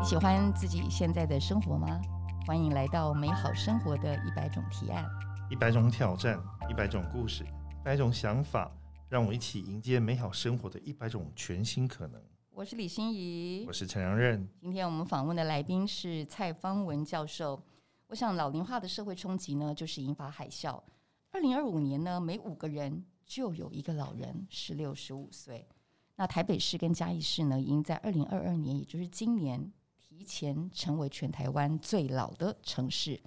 你喜欢自己现在的生活吗？欢迎来到美好生活的一百种提案。一百种挑战，一百种故事，一百种想法，让我一起迎接美好生活的一百种全新可能。我是李欣怡我，是陈良任，今天我们访问的来宾是蔡方文教授。我想老龄化的社会冲击呢，就是引发海啸。二零二五年呢，每五个人就有一个老人十六十五岁。那台北市跟嘉义市呢，已经在二零二二年，也就是今年，提前成为全台湾最老的城市。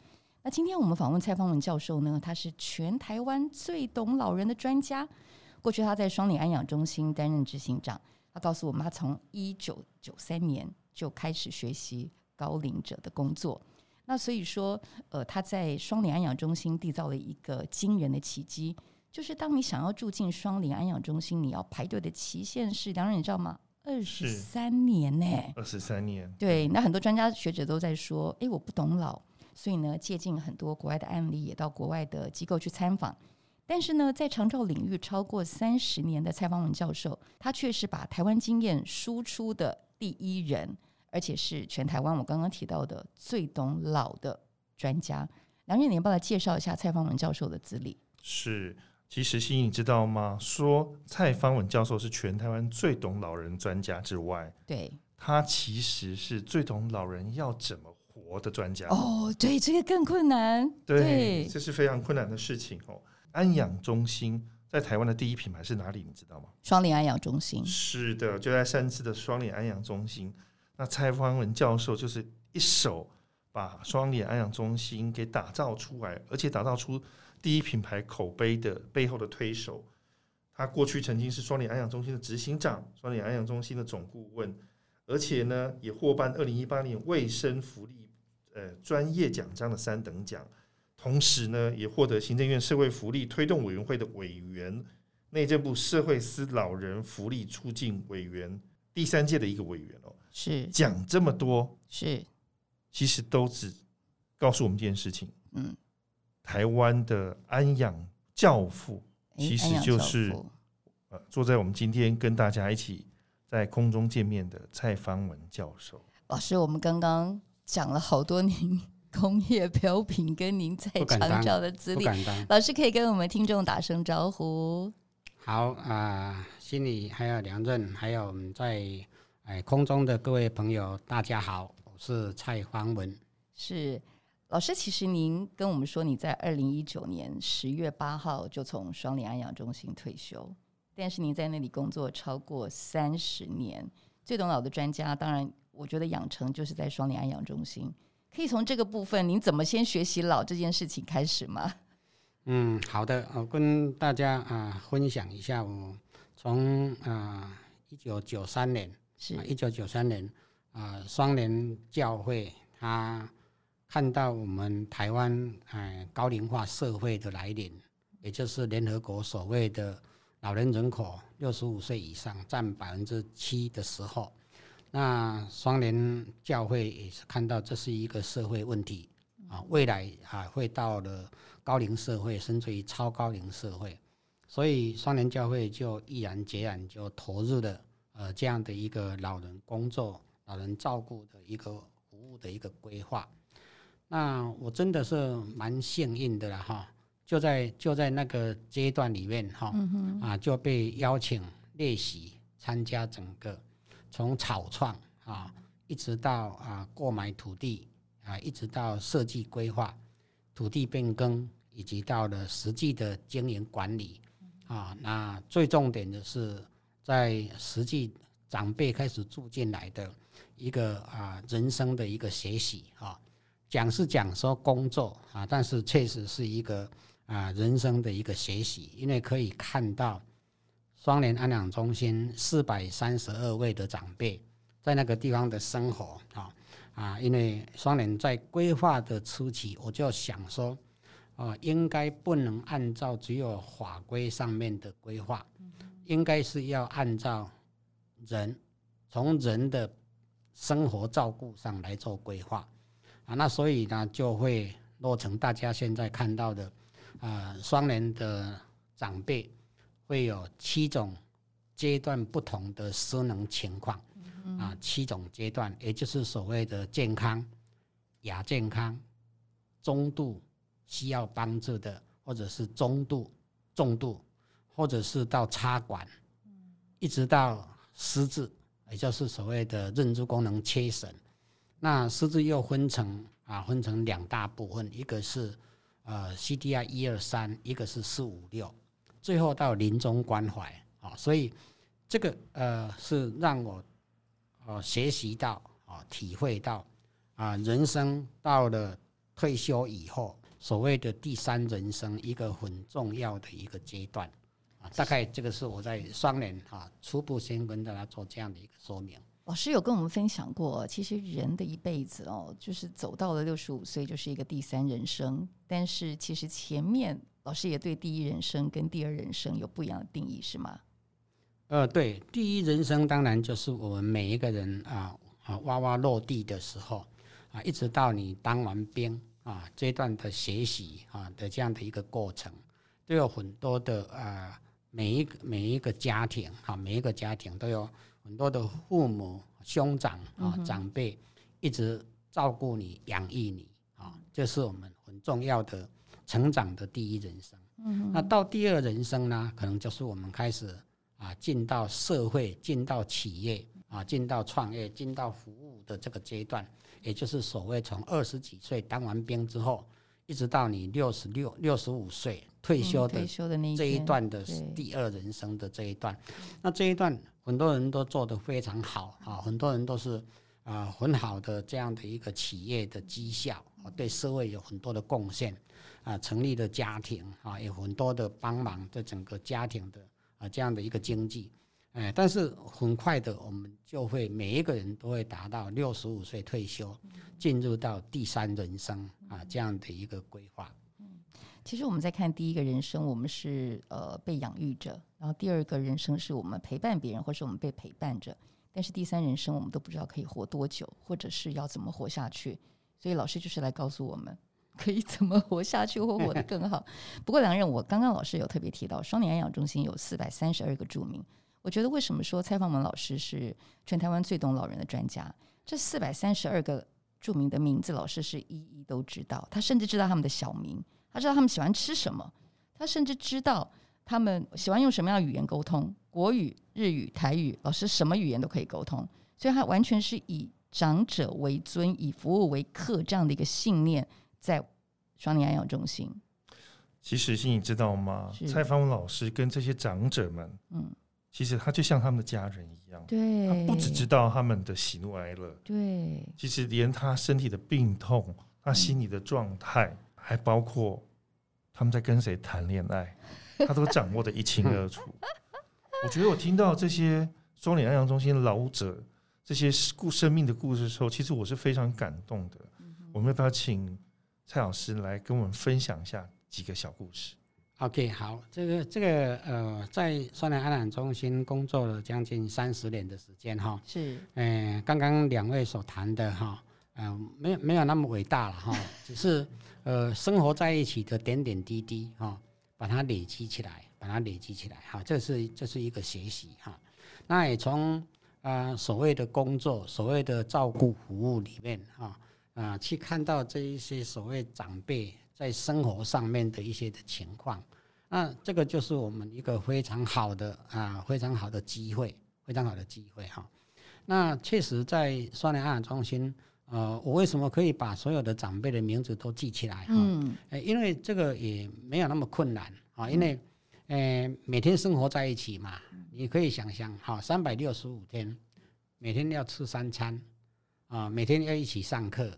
那今天我们访问蔡芳文教授呢，他是全台湾最懂老人的专家。过去他在双联安养中心担任执行长，他告诉我们，他从一九九三年就开始学习高龄者的工作。那所以说，呃，他在双联安养中心缔造了一个惊人的奇迹，就是当你想要住进双林安养中心，你要排队的期限是，两人你知道吗？二十三年呢、二十三年，对，那很多专家学者都在说，诶，我不懂老，所以呢，借鉴很多国外的案例，也到国外的机构去参访。但是呢，在长照领域超过三十年的蔡方文教授，他却是把台湾经验输出的第一人，而且是全台湾我刚刚提到的最懂老的专家。梁月，你要不要来介绍一下蔡方文教授的资历？是。其实心怡，你知道吗？说蔡方文教授是全台湾最懂老人专家之外，对，他其实是最懂老人要怎么活的专家。哦，对，这个更困难。对，这是非常困难的事情哦。安养中心在台湾的第一品牌是哪里？你知道吗？双联安养中心，是的，就在三次的双联安养中心。那蔡方文教授就是一手把双联安养中心给打造出来，而且打造出第一品牌口碑的背后的推手。他过去曾经是双联安养中心的执行长，双联安养中心的总顾问，而且呢也获颁二零一八年卫生福利呃专业奖章的三等奖。同时呢，也获得行政院社会福利推动委员会的委员，内政部社会司老人福利促进委员第三届的一个委员哦。是讲这么多，是，其实都只告诉我们一件事情：嗯，台湾的安养教父，其实就是呃，坐在我们今天跟大家一起在空中见面的蔡方文教授。老师，我们刚刚讲了好多您工业标品跟您在长不敢当照的资历。老师可以跟我们听众打声招呼。好啊、心里还有梁振，还有我们在哎空中的各位朋友，大家好，我是蔡方文。是老师，其实您跟我们说，你在二零一九年十月八号就从双联安养中心退休，但是您在那里工作超过三十年，最懂老的专家，当然我觉得养成就是在双联安养中心。可以从这个部分，您怎么先学习老这件事情开始吗？嗯，好的，我跟大家啊、分享一下，我从啊一九九三年是一九九三年啊，双联教会他看到我们台湾哎高龄化社会的来临，也就是联合国所谓的老人人口六十五岁以上占百分之七的时候，那双联教会也是看到这是一个社会问题啊，未来啊会到了高龄社会，甚至于超高龄社会，所以双联教会就毅然决然就投入了呃这样的一个老人工作、老人照顾的一个服务的一个规划。那我真的是蛮幸运的了哈，就在就在那个阶段里面哈，啊就被邀请列席参加整个从草创啊一直到啊购买土地啊，一直到设计规划、土地变更，以及到了实际的经营管理啊。那最重点的是在实际长辈开始住进来的一个啊人生的一个学习啊。讲是讲说工作啊，但是确实是一个啊人生的一个学习，因为可以看到双联安养中心四百三十二位的长辈在那个地方的生活啊啊，因为双联在规划的初期，我就想说，啊，应该不能按照只有法规上面的规划，应该是要按照人从人的生活照顾上来做规划。那所以呢，就会落成大家现在看到的，啊，双联的长辈会有七种阶段不同的失能情况，啊，七种阶段，也就是所谓的健康、亚健康、中度需要帮助的，或者是中度、重度，或者是到插管，一直到失智，也就是所谓的认知功能缺损。那失智又分成啊，分成两大部分，一个是呃 CDI 一二三，一个是四五六，最后到临终关怀啊，所以这个呃是让我呃学习到啊，体会到啊，人生到了退休以后，所谓的第三人生一个很重要的一个阶段啊，大概这个是我在双联啊初步先跟大家做这样的一个说明。老师有跟我们分享过，其实人的一辈子哦，就是走到了六十五岁，就是一个第三人生。但是其实前面老师也对第一人生跟第二人生有不一样的定义，是吗？呃，对，第一人生当然就是我们每一个人啊啊哇哇落地的时候啊，一直到你当完兵啊这段的学习啊的这样的一个过程，都有很多的啊每一个每一个家庭啊每一个家庭都有。很多的父母、兄长啊、长辈一直照顾你、养育你啊，这是我们很重要的成长的第一人生。嗯，那到第二人生呢，可能就是我们开始啊进到社会、进到企业啊、进到创业、进到服务的这个阶段，也就是所谓从二十几岁当完兵之后，一直到你六十六、六十五岁退休的这一段的第二人生的这一段，那这一段。很多人都做得非常好啊，很多人都是啊很好的这样的一个企业的绩效，对社会有很多的贡献啊，成立的家庭啊有很多的帮忙，对整个家庭的啊这样的一个经济，哎，但是很快的我们就会每一个人都会达到六十五岁退休，进入到第三人生啊这样的一个规划。其实我们在看第一个人生，我们是呃被养育着；然后第二个人生是我们陪伴别人，或是我们被陪伴着。但是第三人生，我们都不知道可以活多久，或者是要怎么活下去。所以老师就是来告诉我们，可以怎么活下去或活得更好。不过两个人，我刚刚老师有特别提到，双年安养中心有四百三十二个住民。我觉得为什么说蔡方文老师是全台湾最懂老人的专家？这四百三十二个著名的名字，老师是一一都知道，他甚至知道他们的小名。他知道他们喜欢吃什么，他甚至知道他们喜欢用什么样的语言沟通，国语、日语、台语，老师什么语言都可以沟通，所以他完全是以长者为尊，以服务为客这样的一个信念，在双年安养中心。其实，心你知道吗？蔡芳文老师跟这些长者们，嗯，其实他就像他们的家人一样，对，他不只知道他们的喜怒哀乐，对，其实连他身体的病痛，他心理的状态。还包括他们在跟谁谈恋爱，他都掌握的一清二楚。我觉得我听到这些双脸安阳中心老者这些故生命的故事的时候，其实我是非常感动的。我们要不要请蔡老师来跟我们分享一下几个小故事？OK，好，这个这个呃，在双脸安养中心工作了将近三十年的时间哈，是，嗯，刚刚两位所谈的哈，嗯，没有没有那么伟大了哈，只是。呃，生活在一起的点点滴滴哈，把它累积起来，把它累积起来哈，这是这是一个学习哈。那也从啊所谓的工作、所谓的照顾服务里面哈啊，去看到这一些所谓长辈在生活上面的一些的情况，那这个就是我们一个非常好的啊非常好的机会，非常好的机会哈。那确实在双联安养中心。呃，我为什么可以把所有的长辈的名字都记起来？嗯，因为这个也没有那么困难啊，因为，呃，每天生活在一起嘛，你可以想象，哈，三百六十五天，每天要吃三餐，啊，每天要一起上课，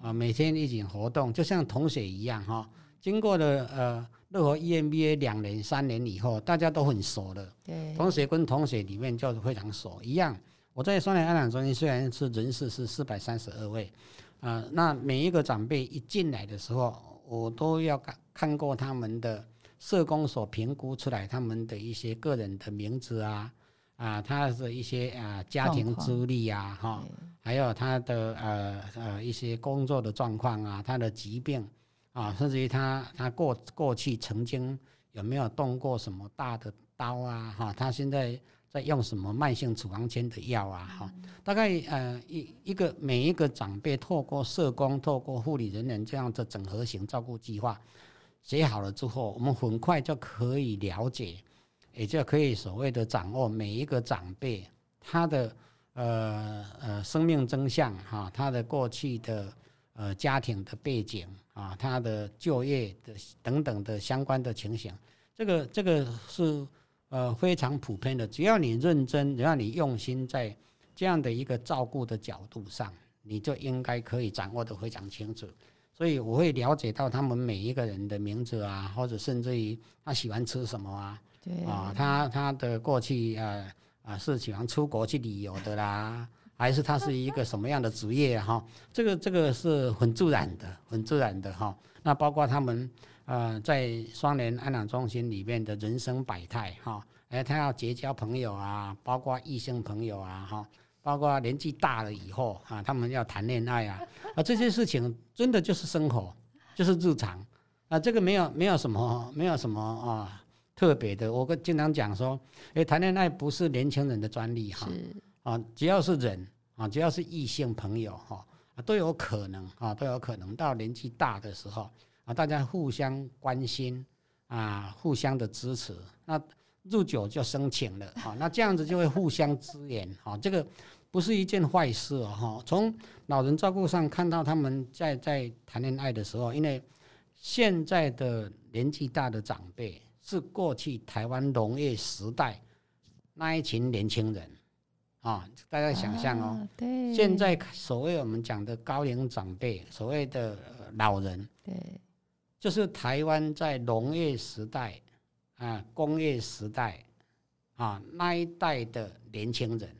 啊，每天一起活动，就像同学一样，哈，经过了呃任何 EMBA 两年、三年以后，大家都很熟了，对，同学跟同学里面就是非常熟一样。我在双联安养中心，虽然是人数是四百三十二位，啊，那每一个长辈一进来的时候，我都要看看过他们的社工所评估出来他们的一些个人的名字啊，啊，他的一些啊家庭资历啊，哈，还有他的呃呃一些工作的状况啊，他的疾病啊，甚至于他他过过去曾经有没有动过什么大的刀啊，哈，他现在。在用什么慢性处方签的药啊，哈，大概呃一一个每一个长辈透过社工、透过护理人员这样的整合型照顾计划写好了之后，我们很快就可以了解，也就可以所谓的掌握每一个长辈他的呃呃生命真相哈，他的过去的呃家庭的背景啊，他的就业的等等的相关的情形，这个这个是。呃，非常普遍的，只要你认真，只要你用心，在这样的一个照顾的角度上，你就应该可以掌握的非常清楚。所以我会了解到他们每一个人的名字啊，或者甚至于他喜欢吃什么啊，对啊，他他的过去啊啊是喜欢出国去旅游的啦，还是他是一个什么样的职业哈？这个这个是很自然的，很自然的哈。那包括他们。呃，在双联安养中心里面的人生百态哈，哎，他要结交朋友啊，包括异性朋友啊哈，包括年纪大了以后啊，他们要谈恋爱啊，啊，这些事情真的就是生活，就是日常啊，这个没有没有什么没有什么啊特别的。我跟经常讲说，哎，谈恋爱不是年轻人的专利哈，啊，只要是人啊，只要是异性朋友哈，都有可能啊，都有可能到年纪大的时候。啊，大家互相关心啊，互相的支持，那入酒就生情了啊，那这样子就会互相支援啊，这个不是一件坏事哦哈。从老人照顾上看到他们在在谈恋爱的时候，因为现在的年纪大的长辈是过去台湾农业时代那一群年轻人啊，大家想象哦，对，现在所谓我们讲的高龄长辈，所谓的老人，对。就是台湾在农业时代啊，工业时代啊那一代的年轻人，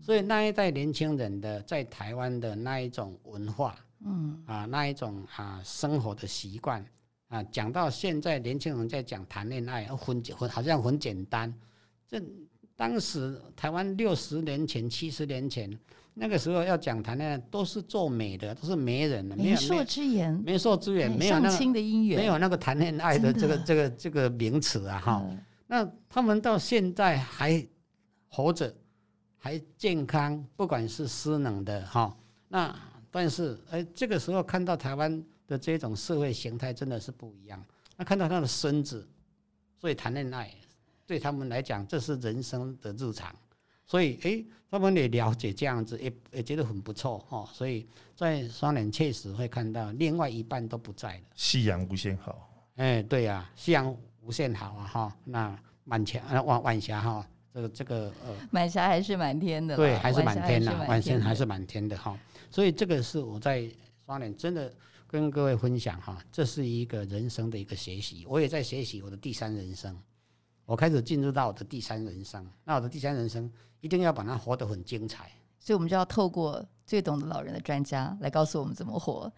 所以那一代年轻人的在台湾的那一种文化，嗯。啊那一种啊生活的习惯啊，讲到现在年轻人在讲谈恋爱，很很好像很简单，这当时台湾六十年前、七十年前。那个时候要讲谈恋爱，都是做美的，都是媒人的，媒妁之言，媒妁之言，没有那个没有那个谈恋爱的这个这个这个名词啊哈。那他们到现在还活着，还健康，不管是失能的哈。那但是哎，这个时候看到台湾的这种社会形态真的是不一样。那看到他的孙子，所以谈恋爱对他们来讲，这是人生的日常。所以，哎，他们也了解这样子，也也觉得很不错哈。所以在双联确实会看到另外一半都不在了。夕阳无限好，哎，对呀，夕阳无限好啊哈。那满霞啊，晚晚霞哈，这个这个呃，晚霞还是满天的，对，还是满天的，晚霞还是满天的哈。所以这个是我在双联真的跟各位分享哈，这是一个人生的一个学习，我也在学习我的第三人生。我开始进入到我的第三人生，那我的第三人生一定要把它活得很精彩，所以我们就要透过最懂得老人的专家来告诉我们怎么活。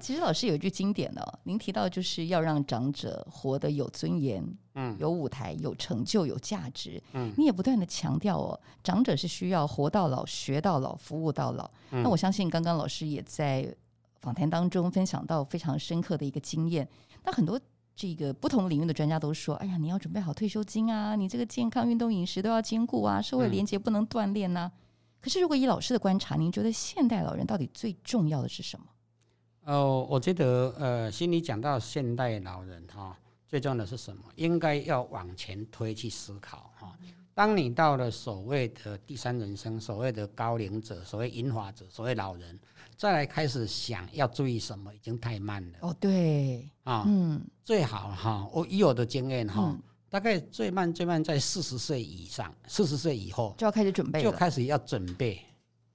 其实老师有一句经典的，您提到就是要让长者活得有尊严，嗯，有舞台、有成就、有价值。嗯，你也不断的强调哦，长者是需要活到老、学到老、服务到老。那我相信刚刚老师也在访谈当中分享到非常深刻的一个经验。那很多。这个不同领域的专家都说：“哎呀，你要准备好退休金啊，你这个健康、运动、饮食都要兼顾啊，社会连接不能断裂呐。”可是，如果以老师的观察，您觉得现代老人到底最重要的是什么？哦，我觉得，呃，心里讲到现代老人哈，最重要的是什么？应该要往前推去思考哈。当你到了所谓的第三人生，所谓的高龄者，所谓银发者，所谓老人。再来开始想要注意什么，已经太慢了。哦，对，啊，嗯，最好哈，我以我的经验哈，大概最慢最慢在四十岁以上，四十岁以后就要开始准备，就开始要准备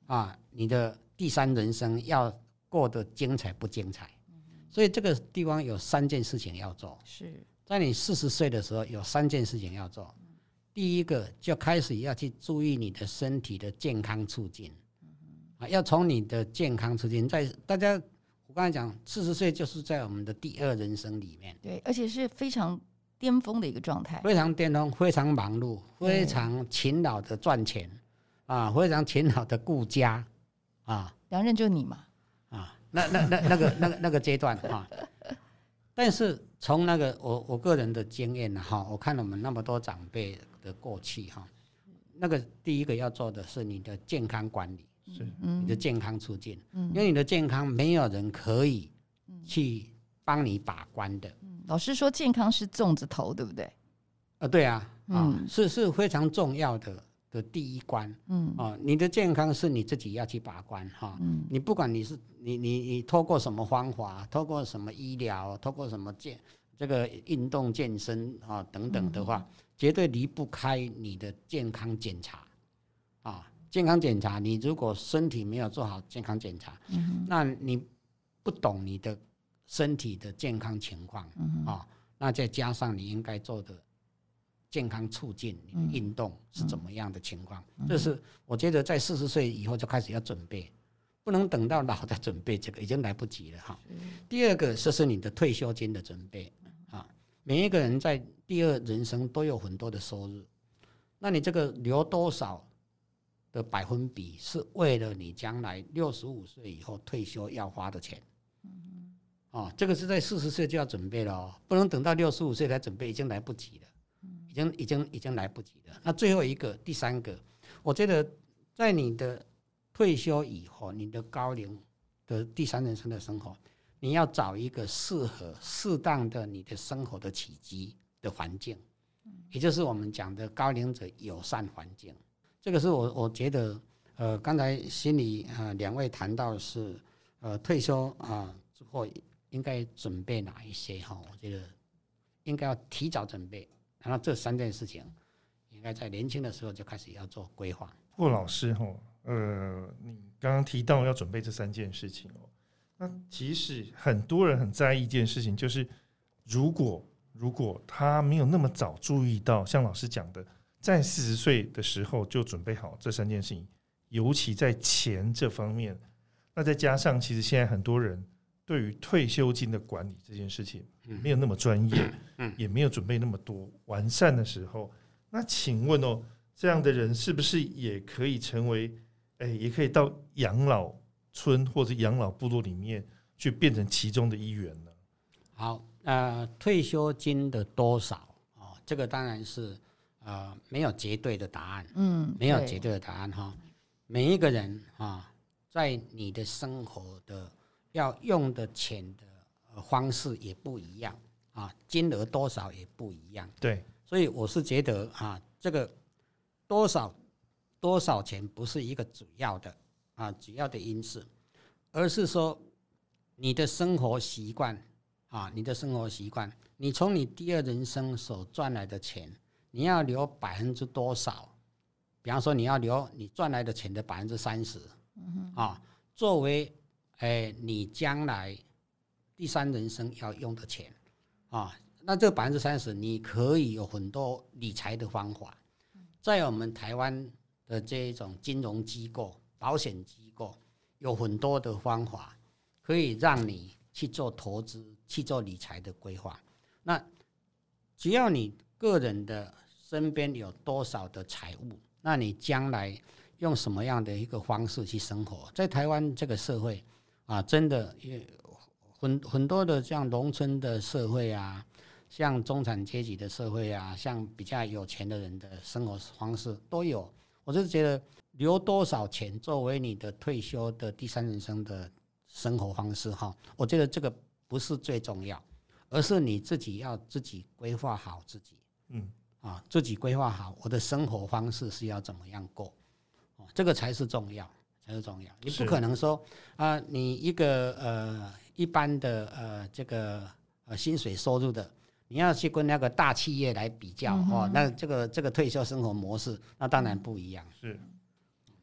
啊，你的第三人生要过得精彩不精彩？所以这个地方有三件事情要做。是在你四十岁的时候，有三件事情要做。第一个就开始要去注意你的身体的健康促进。啊，要从你的健康出现，在大家，我刚才讲，四十岁就是在我们的第二人生里面，对，而且是非常巅峰的一个状态，非常巅峰，非常忙碌，非常勤劳的赚钱，啊，非常勤劳的顾家，啊，梁任就你嘛，啊，那那那那个那个那个阶段啊，但是从那个我我个人的经验呢，哈，我看我们那么多长辈的过去哈。那个第一个要做的是你的健康管理，是嗯你的健康促进，嗯。因为你的健康没有人可以去帮你把关的。老师说健康是粽子头，对不对？啊，对啊，啊、嗯是是非常重要的的第一关。嗯。啊、你的健康是你自己要去把关哈、嗯。你不管你是你你你透过什么方法，透过什么医疗，透过什么健这个运动健身啊等等的话，绝对离不开你的健康检查啊。健康检查，你如果身体没有做好健康检查，嗯那你不懂你的身体的健康情况嗯啊，那再加上你应该做的健康促进，你的运动是怎么样的情况？这是我觉得在四十岁以后就开始要准备，不能等到老再准备这个，已经来不及了哈。第二个就是你的退休金的准备啊，每一个人在第二人生都有很多的收入，那你这个留多少的百分比是为了你将来六十五岁以后退休要花的钱？嗯哦，这个是在四十岁就要准备了哦，不能等到六十五岁才准备，已经来不及了，已经已经已经来不及了。那最后一个，第三个，我觉得在你的退休以后，你的高龄的第三人生的生活，你要找一个适合、适当的你的生活的契机的环境，也就是我们讲的高龄者友善环境。这个是我我觉得，呃，刚才心里呃两位谈到是，呃，退休啊、之后应该准备哪一些哈？我觉得应该要提早准备，然后这三件事情应该在年轻的时候就开始要做规划。不过老师哈，呃，你刚刚提到要准备这三件事情哦，那其实很多人很在意一件事情，就是如果如果他没有那么早注意到，像老师讲的，在四十岁的时候就准备好这三件事情，尤其在钱这方面，那再加上其实现在很多人对于退休金的管理这件事情没有那么专业，也没有准备那么多完善的时候，那请问哦，这样的人是不是也可以成为，哎，也可以到养老村或者养老部落里面去变成其中的一员呢？好，呃，退休金的多少？哦，这个当然是呃没有绝对的答案，嗯，没有绝对的答案哈。每一个人啊，在你的生活的要用的钱的呃方式也不一样啊，金额多少也不一样。对，所以我是觉得啊，这个多少多少钱不是一个主要的啊主要的因素，而是说你的生活习惯啊，你的生活习惯，你从你第二人生所赚来的钱，你要留百分之多少？比方说你要留你赚来的钱的百分之三十，啊，作为哎你将来第三人生要用的钱啊，那这百分之三十，你可以有很多理财的方法，在我们台湾的这一种金融机构、保险机构，有很多的方法可以让你去做投资、去做理财的规划。那只要你个人的身边有多少的财物，那你将来用什么样的一个方式去生活？在台湾这个社会啊，真的也很很多的像农村的社会啊，像中产阶级的社会啊，像比较有钱的人的生活方式都有。我就是觉得留多少钱作为你的退休的第三人生的生活方式哈，我觉得这个不是最重要，而是你自己要自己规划好自己嗯，啊，自己规划好我的生活方式是要怎么样过，哦，这个才是重要，才是重要。你不可能说啊，你一个呃一般的呃这个呃薪水收入的，你要去跟那个大企业来比较、哦，那这个这个退休生活模式，那当然不一样。是。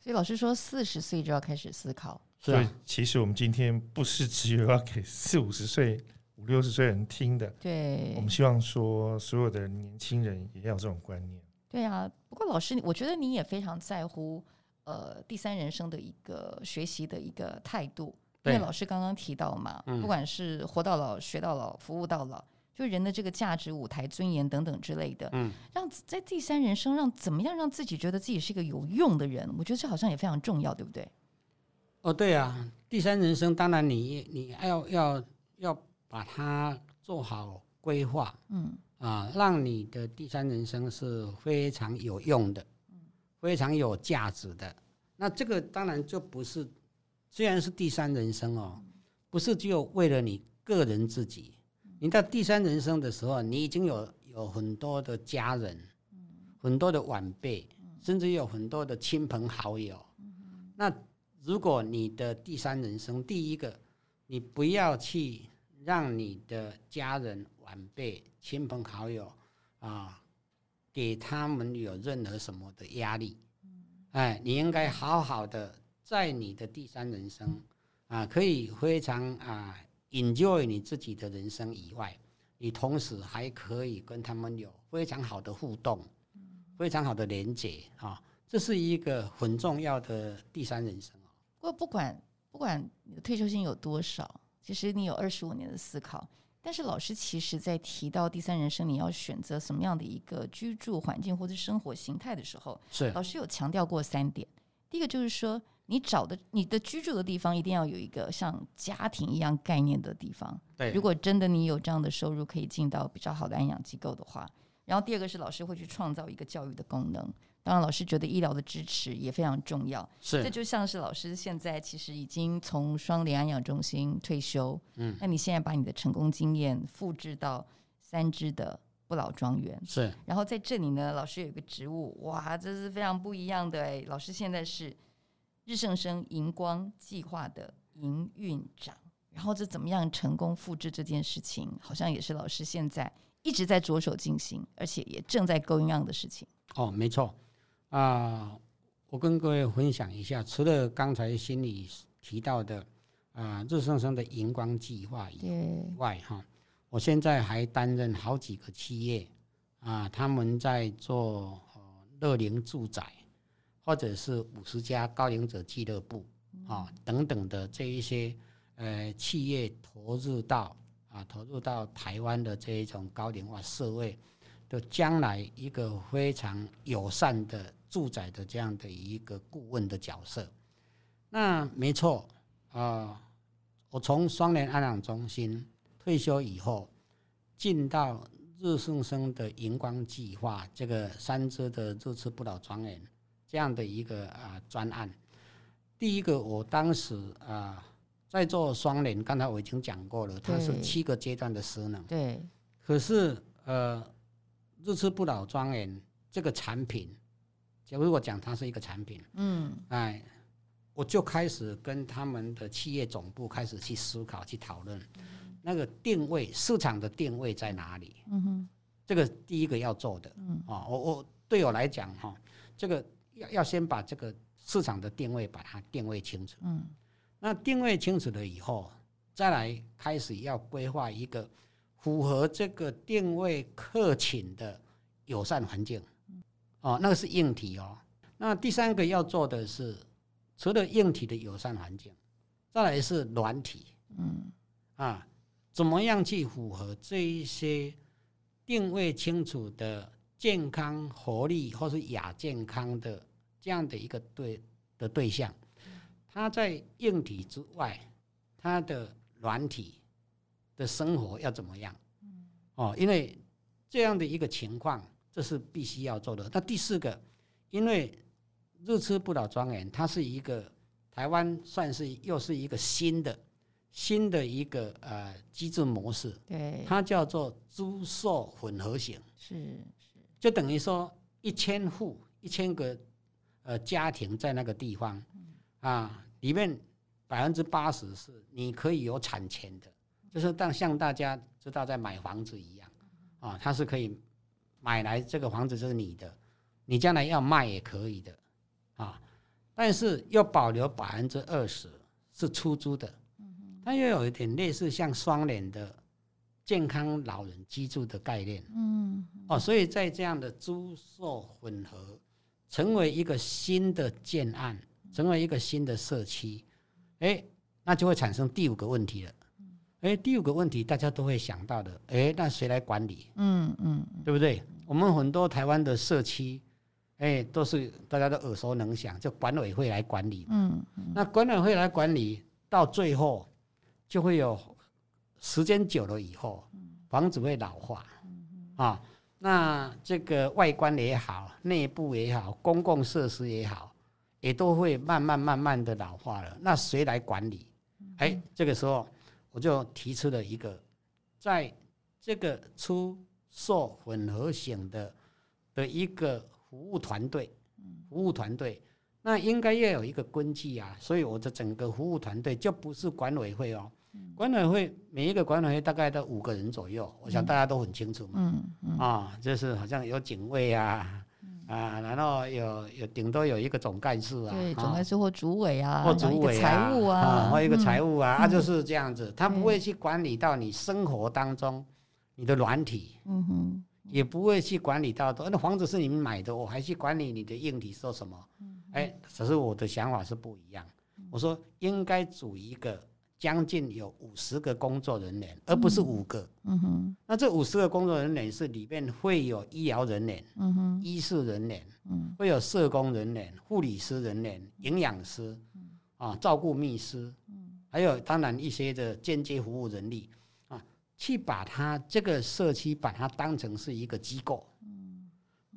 所以老师说四十岁就要开始思考，所以其实我们今天不是只有要给四五十岁、五六十岁人听的，对我们希望说所有的年轻人也要有这种观念。对啊。不过老师，我觉得你也非常在乎呃第三人生的一个学习的一个态度，因为老师刚刚提到嘛，嗯不管是活到老、学到老、服务到老，就人的这个价值、舞台、尊严等等之类的，嗯，让在第三人生让怎么样让自己觉得自己是一个有用的人，我觉得这好像也非常重要，对不对？哦，对啊，第三人生当然你你要要要把它做好规划嗯啊，让你的第三人生是非常有用的，嗯非常有价值的。那这个当然就不是，虽然是第三人生哦，不是只有为了你个人自己。你到第三人生的时候，你已经有有很多的家人，很多的晚辈，甚至有很多的亲朋好友。那如果你的第三人生，第一个，你不要去让你的家人、晚辈、亲朋好友啊，给他们有任何什么的压力。哎，你应该好好的在你的第三人生啊，可以非常啊 enjoy 你自己的人生以外，你同时还可以跟他们有非常好的互动，非常好的连接啊，这是一个很重要的第三人生啊。不过不管不管你的退休金有多少，其实你有二十五年的思考。但是老师其实在提到第三人生，你要选择什么样的一个居住环境或者生活形态的时候，是老师有强调过三点。第一个就是说，你找的你的居住的地方一定要有一个像家庭一样概念的地方。对，如果真的你有这样的收入，可以进到比较好的安养机构的话，然后第二个是老师会去创造一个教育的功能。当然，老师觉得医疗的支持也非常重要。是，这就像是老师现在其实已经从双联安养中心退休，嗯，那你现在把你的成功经验复制到三支的不老庄园，是。然后在这里呢，老师有一个职务，哇，这是非常不一样的哎。老师现在是日盛生荧光计划的营运长，然后这怎么样成功复制这件事情，好像也是老师现在一直在着手进行，而且也正在 going on 的事情。哦，没错。啊，我跟各位分享一下，除了刚才心里提到的啊，日升生的荧光计划以外，哈，我现在还担任好几个企业啊，他们在做乐龄住宅，或者是五十家高龄者俱乐部啊等等的这一些呃企业投入到啊投入到台湾的这一种高龄化社会的将来一个非常友善的。住宅的这样的一个顾问的角色，那没错啊。我从双联安养中心退休以后，进到日盛生的荧光计划这个三支的日次不老庄园这样的一个啊专案。第一个，我当时啊在做双联，刚才我已经讲过了，它是七个阶段的失能。对。可是呃，日次不老庄园这个产品。就如我讲它是一个产品，嗯，哎，我就开始跟他们的企业总部开始去思考、去讨论，那个定位市场的定位在哪里？嗯哼，这个第一个要做的，嗯啊，我我对我来讲哈，这个要要先把这个市场的定位把它定位清楚，嗯，那定位清楚了以后，再来开始要规划一个符合这个定位客群的友善环境。哦，那个是硬体哦。那第三个要做的是，除了硬体的友善环境，再来是软体。嗯，啊，怎么样去符合这一些定位清楚的健康、活力或是亚健康的这样的一个对的对象？他在硬体之外，他的软体的生活要怎么样？哦，因为这样的一个情况。这是必须要做的。那第四个，因为日吃不老庄园，它是一个台湾算是又是一个新的新的一个呃机制模式。对，它叫做租售混合型。是是，就等于说一千户一千个呃家庭在那个地方啊，里面百分之八十是你可以有产权的，就是当像大家知道在买房子一样啊，它是可以。买来这个房子就是你的，你将来要卖也可以的，啊，但是要保留百分之二十是出租的，它又有一点类似像双联的健康老人居住的概念，嗯，哦，所以在这样的租售混合，成为一个新的建案，成为一个新的社区，哎，那就会产生第五个问题了。哎，第五个问题大家都会想到的，哎，那谁来管理？嗯嗯，对不对？我们很多台湾的社区，哎，都是大家都耳熟能详，就管委会来管理。嗯，那管委会来管理，到最后就会有时间久了以后，房子会老化。啊，那这个外观也好，内部也好，公共设施也好，也都会慢慢慢慢的老化了。那谁来管理？哎，这个时候我就提出了一个，在这个出售混合型的的一个服务团队，服务团队，那应该要有一个根基啊。所以我的整个服务团队就不是管委会哦。管委会每一个管委会大概都五个人左右，我想大家都很清楚嘛。嗯嗯啊，就是好像有警卫啊，啊，然后有有顶多有一个总干事啊，对，啊总干事或主委啊，或主委财务啊，或一个财务，务啊，嗯啊，就是这样子，他不会去管理到你生活当中你的软体，嗯哼，也不会去管理到说那房子是你们买的，我还去管理你的硬体说什么？嗯哎，只是我的想法是不一样，我说应该组一个将近有五十个工作人员，而不是五个。嗯哼，那这五十个工作人员是里面会有医疗人员、嗯哼，医事人员，嗯。会有社工人员、护理师人员、营养师，啊，照顾密师，还有当然一些的间接服务人力。啊，去把它这个社区把它当成是一个机构，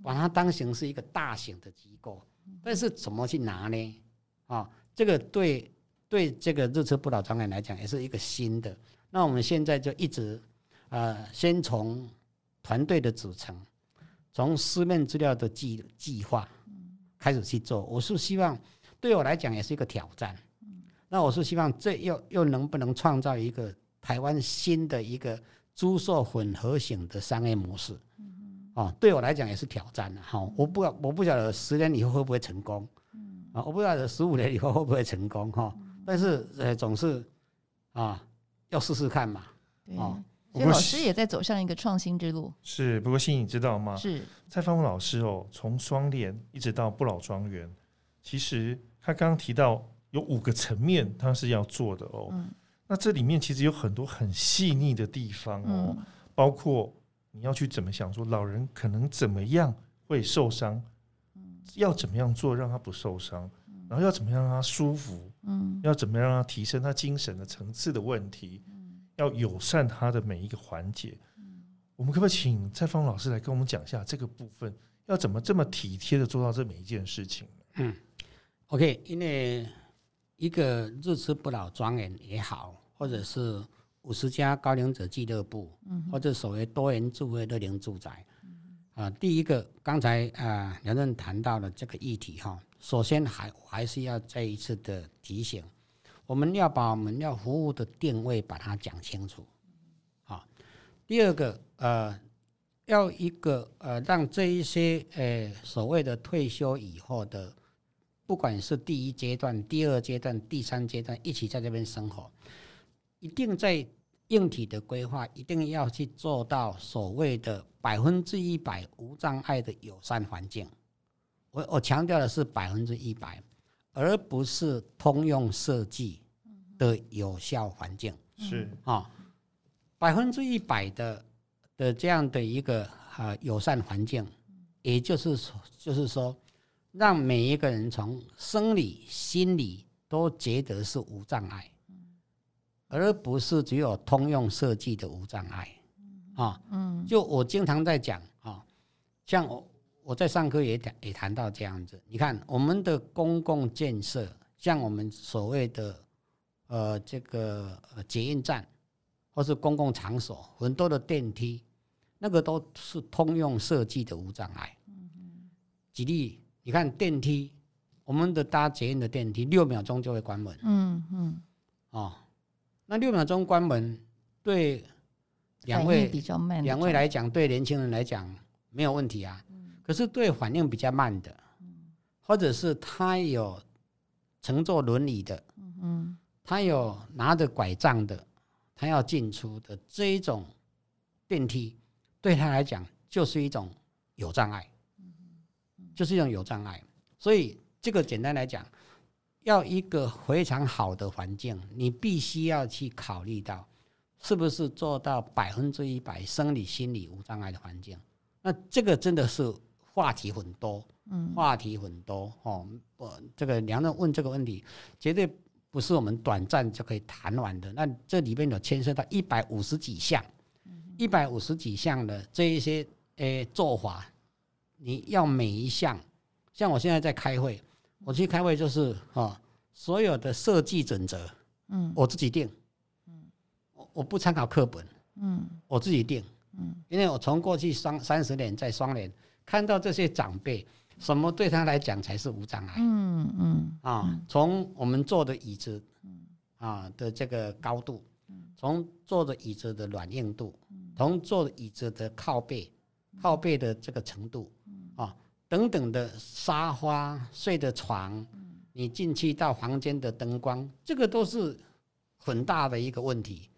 把它当成是一个大型的机构，但是怎么去拿呢？啊，这个对对这个日车不老庄园来讲也是一个新的。那我们现在就一直呃，先从团队的组成，从书面资料的计计划开始去做。我是希望对我来讲也是一个挑战。那我是希望这又又能不能创造一个台湾新的一个租售混合型的商业模式？哦，对我来讲也是挑战的。哈、我不我不晓得十年以后会不会成功，啊，我不晓得十五年以后会不会成功哈、但是呃，总是啊，要试试看嘛。对。哦所以老师也在走上一个创新之路，是，不过欣你知道吗？是，蔡方文老师哦，从双联一直到不老庄园，其实他刚刚提到有五个层面，他是要做的哦。嗯那这里面其实有很多很细腻的地方哦，嗯。包括你要去怎么想说老人可能怎么样会受伤，嗯。要怎么样做让他不受伤，然后要怎么样让他舒服，嗯。要怎么样让他提升他精神的层次的问题，要友善他的每一个环节。我们可不可以请蔡芳老师来跟我们讲一下这个部分，要怎么这么体贴的做到这每一件事情嗯？OK，因为一个日吃不老庄园也好，或者是五十家高龄者俱乐部，或者所谓多元住会乐龄住宅，啊，第一个刚才啊梁任谈到了这个议题哈，首先还还是要再一次的提醒，我们要把我们要服务的定位把它讲清楚，好，第二个呃。要一个呃，让这一些呃所谓的退休以后的不管是第一阶段、第二阶段、第三阶段，一起在这边生活，一定在硬体的规划，一定要去做到所谓的百分之一百无障碍的友善环境。我我强调的是百分之一百，而不是通用设计的有效环境是啊，百分之一百的的这样的一个啊友善环境，也就是说，就是说。让每一个人从生理、心理都觉得是无障碍，而不是只有通用设计的无障碍啊。嗯就我经常在讲啊，像我我在上课也讲也谈到这样子。你看我们的公共建设，像我们所谓的呃这个呃捷运站，或是公共场所，很多的电梯，那个都是通用设计的无障碍。举例。你看电梯，我们的搭捷运的电梯六秒钟就会关门嗯嗯，哦。那六秒钟关门，对两位比较慢两位来讲，对年轻人来讲没有问题啊。可是对反应比较慢的，或者是他有乘坐轮椅的，嗯他有拿着拐杖的，他要进出的这一种电梯，对他来讲就是一种有障碍。就是一种有障碍，所以这个简单来讲，要一个非常好的环境，你必须要去考虑到，是不是做到百分之一百生理心理无障碍的环境。那这个真的是话题很多，嗯话题很多哦。我这个梁任问这个问题，绝对不是我们短暂就可以谈完的。那这里面有牵涉到一百五十几项，一百五十几项的这一些诶做法，你要每一项，像我现在在开会，我去开会就是啊、所有的设计准则嗯。我自己定，我我不参考课本，嗯。我自己定，嗯。因为我从过去双三十年在双联看到这些长辈，什么对他来讲才是无障碍。嗯嗯啊？从我们坐的椅子啊的这个高度，从坐的椅子的软硬度，从坐的椅子的靠背，靠背的这个程度啊等等的沙发、睡的床，你进去到房间的灯光，这个都是很大的一个问题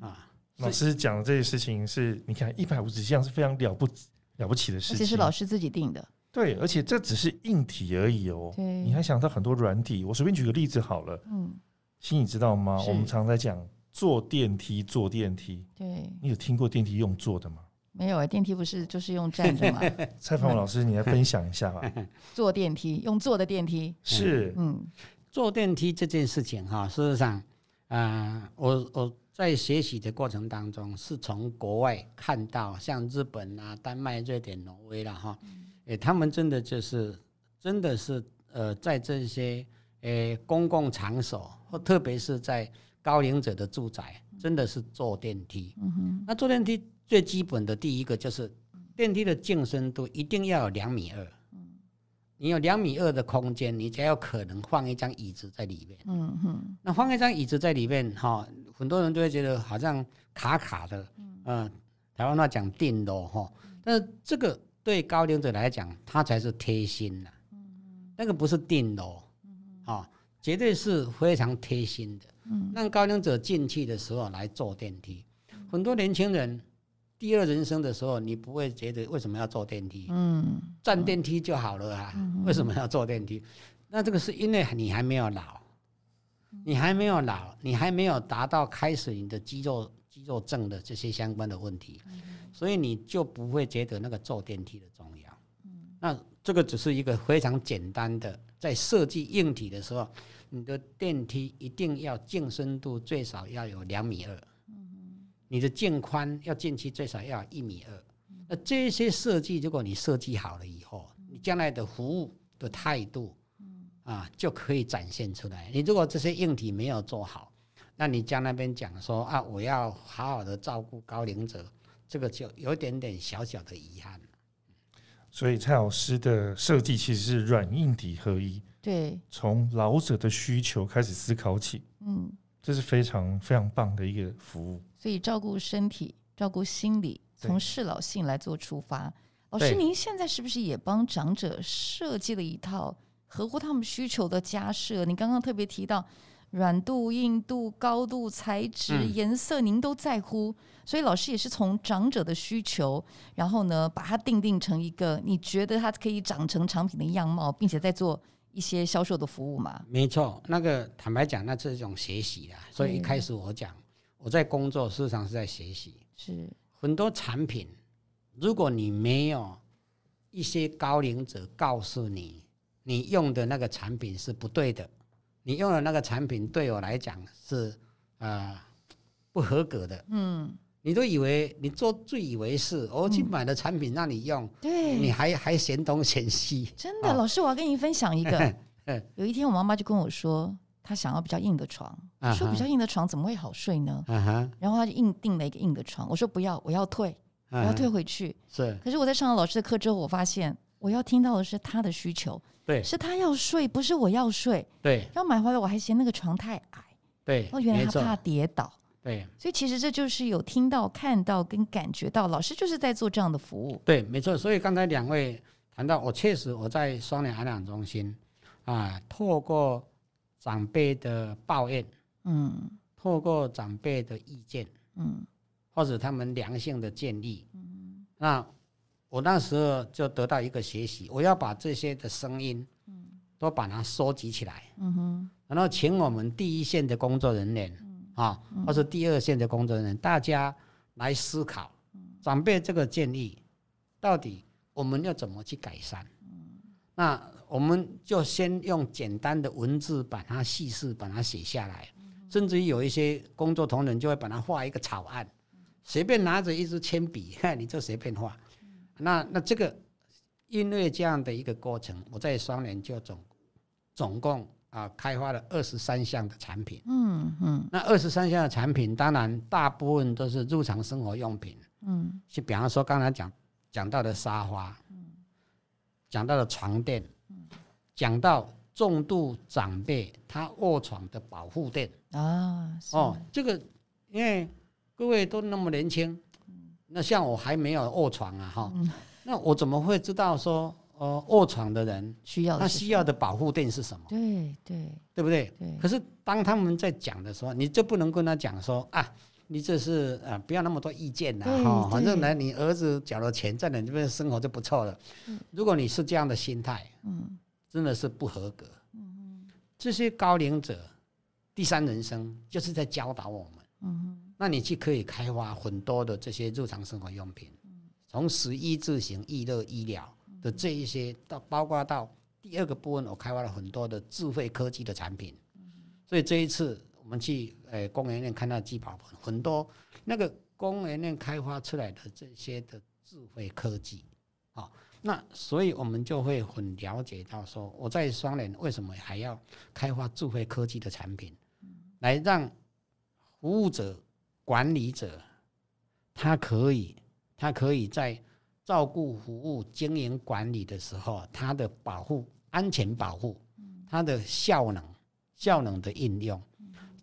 啊。老师讲的这些事情是，你看一百五十项是非常了不了不起的事而情，且是老师自己定的，对，而且这只是硬体而已哦。对你还想到很多软体。我随便举个例子好了，嗯，心你知道吗？我们常在讲坐电梯，坐电梯，对，你有听过电梯用坐的吗？没有啊，电梯不是 就是用站着吗，蔡凡文老师，你来分享一下吧。坐电梯用坐的电梯，是，嗯。坐电梯这件事情哈，事实上，啊、我我在学习的过程当中，是从国外看到，像日本啊、丹麦、瑞典、挪威了哈，诶，他们真的就是真的是呃，在这些诶公共场所，或特别是在高龄者的住宅，真的是坐电梯。嗯哼，那坐电梯最基本的第一个就是电梯的净深度一定要有两米二。你有两米二的空间，你才有可能放一张椅子在里面。嗯哼，那放一张椅子在里面，哈、很多人都会觉得好像卡卡的，嗯、台湾话讲定咯，哈、但是这个对高龄者来讲，他才是贴心的，那个不是定咯，啊、绝对是非常贴心的，让高龄者进去的时候来坐电梯。很多年轻人第二人生的时候，你不会觉得为什么要坐电梯？嗯站电梯就好了啊，为什么要坐电梯？那这个是因为你还没有老，你还没有老，你还没有达到开始你的肌肉肌肉症的这些相关的问题，所以你就不会觉得那个坐电梯的重要。那这个只是一个非常简单的，在设计硬体的时候，你的电梯一定要净深度最少要有两米二，你的净宽要进去最少要一米二。那这些设计，如果你设计好了以后，你将来的服务的态度，啊，就可以展现出来。你如果这些硬体没有做好，那你将那边讲说啊，我要好好的照顾高龄者，这个就有点点小小的遗憾。所以蔡老师的设计其实是软硬体合一，对，从老者的需求开始思考起，嗯，这是非常非常棒的一个服务。所以照顾身体，照顾心理，从适老性来做出发。老师，您现在是不是也帮长者设计了一套合乎他们需求的家设？你刚刚特别提到软度、硬度、高度、材质、嗯颜色，您都在乎。所以老师也是从长者的需求，然后呢，把它定定成一个你觉得它可以长成产品的样貌，并且在做一些销售的服务嘛？没错，那个坦白讲，那是一种学习啦。所以一开始我讲，我在工作，事实上是在学习。是，很多产品，如果你没有一些高龄者告诉你，你用的那个产品是不对的，你用的那个产品对我来讲是呃不合格的，嗯，你都以为你做自以为是，我去买的产品让你用，对，你还还嫌东嫌西，真的，啊老师，我要跟你分享一个嗯。有一天，我妈妈就跟我说，她想要比较硬的床。我说比较硬的床怎么会好睡呢？然后他就硬定了一个硬的床。我说不要，我要退，我要退回去。是可是我在上了老师的课之后，我发现我要听到的是他的需求，对是他要睡，不是我要睡。对然后买回来我还嫌那个床太矮，对，哦，原来他怕跌倒。对所以其实这就是有听到、看到跟感觉到，老师就是在做这样的服务。对，没错。所以刚才两位谈到，我确实我在双联安养中心啊，透过长辈的抱怨，嗯。透过长辈的意见，嗯。或者他们良性的建议，那我那时候就得到一个学习，我要把这些的声音，嗯都把它收集起来，嗯哼。然后请我们第一线的工作人员啊，或者第二线的工作人员，大家来思考长辈这个建议到底我们要怎么去改善。那我们就先用简单的文字把它细事把它写下来，甚至于有一些工作同仁就会把它画一个草案，随便拿着一支铅笔，你就随便画。那那这个因为这样的一个过程，我在双联就总总共啊开发了二十三项的产品。嗯嗯那二十三项的产品，当然大部分都是日常生活用品，嗯就比方说刚才讲讲到的沙发，讲到的床垫，讲到重度长辈他卧床的保护垫。啊，哦，这个因为各位都那么年轻，那像我还没有卧床啊哈，那我怎么会知道说呃卧床的人需要他需要的保护垫是什么，对对。对不对？对，可是当他们在讲的时候，你就不能跟他讲说啊，你这是啊、呃不要那么多意见啦对哈，反正对呢你儿子缴了钱在你这边生活就不错了。如果你是这样的心态，嗯真的是不合格。嗯这些高龄者第三人生就是在教导我们。嗯那你去可以开发很多的这些日常生活用品，从食衣住行、娱乐、医疗的这一些，到包括到第二个部分，我开发了很多的智慧科技的产品。所以这一次我们去呃公园院看到聚宝盆，很多那个公园院开发出来的这些的智慧科技，啊、那所以我们就会很了解到说，我在双联为什么还要开发智慧科技的产品，来让服务者、管理者，他可以，他可以在照顾、服务、经营管理的时候，他的保护、安全保护，它的效能、效能的应用，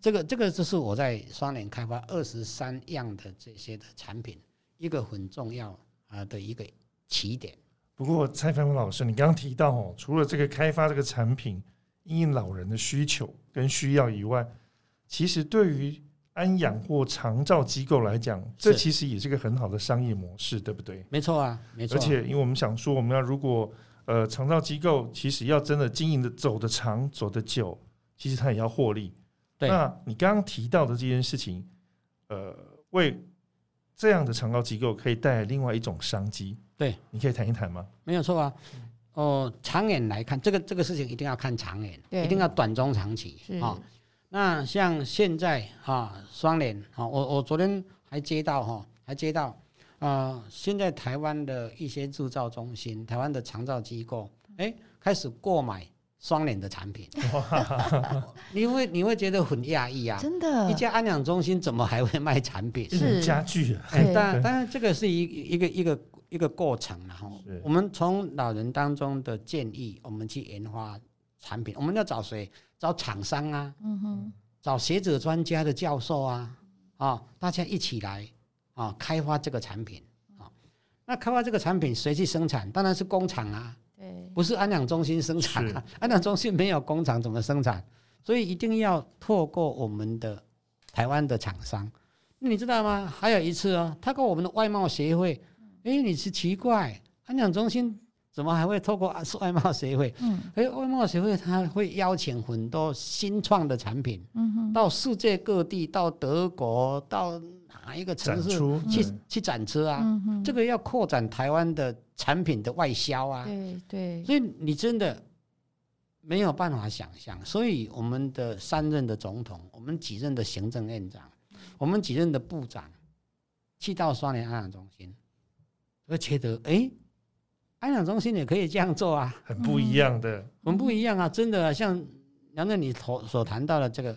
这个这个就是我在双联开发二十三样的这些的产品，一个很重要啊的一个起点。不过蔡凡文老师，你刚刚提到哦，除了这个开发这个产品因应老人的需求跟需要以外，其实对于安养或长照机构来讲，这其实也是个很好的商业模式，对不对？没错啊，没错啊。而且，因为我们想说，我们要如果呃长照机构其实要真的经营的走得长、走得久，其实它也要获利。对那你刚刚提到的这件事情，呃，为这样的长高机构可以带来另外一种商机。对，你可以谈一谈吗？没有错啊。哦，长远来看，这个这个事情一定要看长远，对一定要短中长期是啊。那像现在哈、双联哈，我我昨天还接到哈、还接到啊、现在台湾的一些制造中心、台湾的长造机构，哎，开始购买双联的产品，你会你会觉得很讶异啊！真的。一家安养中心怎么还会卖产品？是。家具啊，哎，对。当然，当然，这个是一一个一个一个过程然后我们从老人当中的建议，我们去研发产品，我们要找谁？找厂商啊，嗯哼。找学者专家的教授啊，啊，大家一起来啊，开发这个产品啊。那开发这个产品谁去生产？当然是工厂啊，对不是安养中心生产啊。安养中心没有工厂怎么生产？所以一定要透过我们的台湾的厂商。你知道吗？还有一次哦，他跟我们的外贸协会，哎，你是奇怪，安养中心怎么还会透过外贸协会？嗯哎，外贸协会他会邀请很多新创的产品嗯哼到世界各地，到德国，到哪一个城市展出去嗯去展车啊？嗯这个要扩展台湾的产品的外销啊。对对所以你真的没有办法想象。所以我们的三任的总统，我们几任的行政院长，我们几任的部长，去到双联安养中心，会觉得哎，安养中心也可以这样做啊，很不一样的。很不一样啊！真的啊、像杨正你所所谈到的这个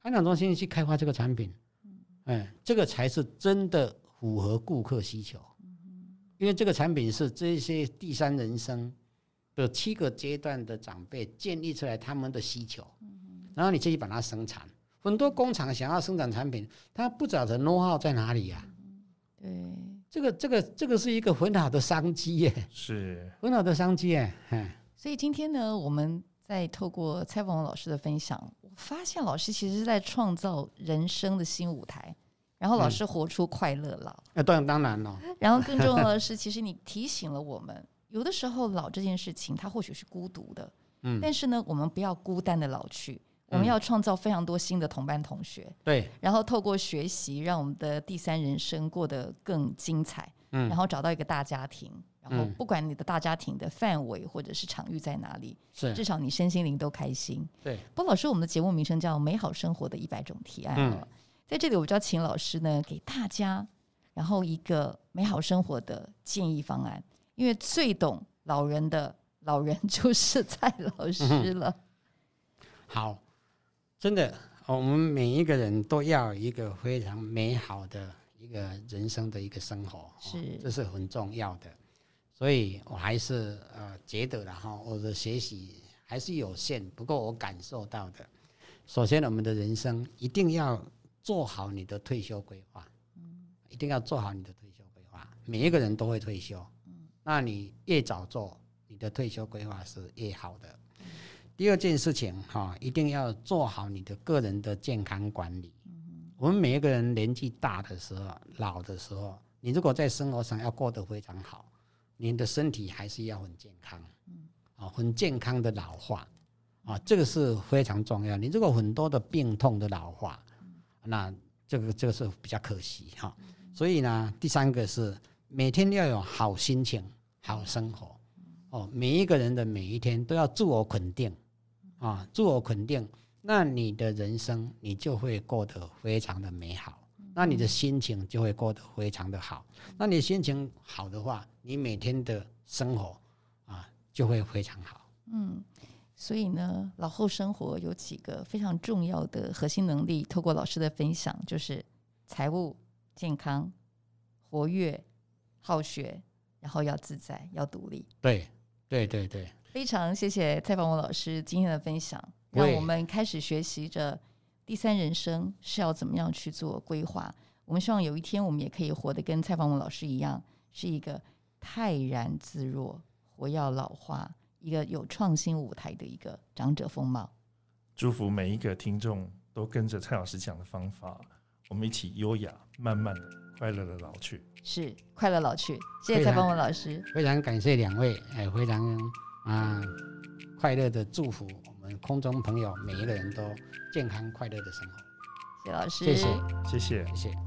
安养中心去开发这个产品，哎，这个才是真的符合顾客需求。因为这个产品是这些第三人生的七个阶段的长辈建立出来他们的需求，然后你自己把它生产。很多工厂想要生产产品，它不晓得 know how 在哪里呀、对，这个这个这个是一个很好的商机耶，是很好的商机耶。哎，所以今天呢，我们在透过蔡访老师的分享，我发现老师其实是在创造人生的新舞台，然后老师活出快乐老。那当然当然了，然后更重要的 是，其实你提醒了我们，有的时候老这件事情，它或许是孤独的，嗯，但是呢，我们不要孤单的老去，我们嗯。要创造非常多新的同班同学，对，然后透过学习，让我们的第三人生过得更精彩，嗯。然后找到一个大家庭，然后嗯不管你的大家庭的范围或者是场域在哪里，是至少你身心灵都开心。对，不过老师，我们的节目名称叫《美好生活的一百种提案》嗯，在这里我就要请老师呢给大家，然后一个美好生活的建议方案。因为最懂老人的老人就是蔡老师了。好，真的，我们每一个人都要一个非常美好的一个人生的一个生活，是这是很重要的。所以我还是呃觉得了哈，我的学习还是有限，不过我感受到的，首先我们的人生一定要做好你的退休规划，一定要做好你的退休规划。每一个人都会退休，那你越早做，你的退休规划是越好的。第二件事情哈，一定要做好你的个人的健康管理。我们每一个人年纪大的时候、老的时候，你如果在生活上要过得非常好，你的身体还是要很健康，啊，很健康的老化，啊，这个是非常重要。你如果很多的病痛的老化，那这个这个是比较可惜哈。所以呢，第三个是每天要有好心情、好生活。哦，每一个人的每一天都要自我肯定。啊，自我肯定，那你的人生你就会过得非常的美好，那你的心情就会过得非常的好。那你心情好的话，你每天的生活啊就会非常好。嗯，所以呢，老后生活有几个非常重要的核心能力，透过老师的分享，就是财务、健康、活跃、好学，然后要自在，要独立。对，对，对，对。非常谢谢蔡芳文老师今天的分享，让我们开始学习着第三人生是要怎么样去做规划。我们希望有一天我们也可以活得跟蔡方文老师一样，是一个泰然自若、活要老化、一个有创新舞台的一个长者风貌。祝福每一个听众都跟着蔡老师讲的方法，我们一起优雅、慢慢的、快乐的老去。是快乐老去，谢谢蔡方文老师，非常感谢两位，哎，非常。啊，快乐的祝福我们空中朋友每一个人都健康快乐的生活。谢老师，谢谢，谢谢，谢谢。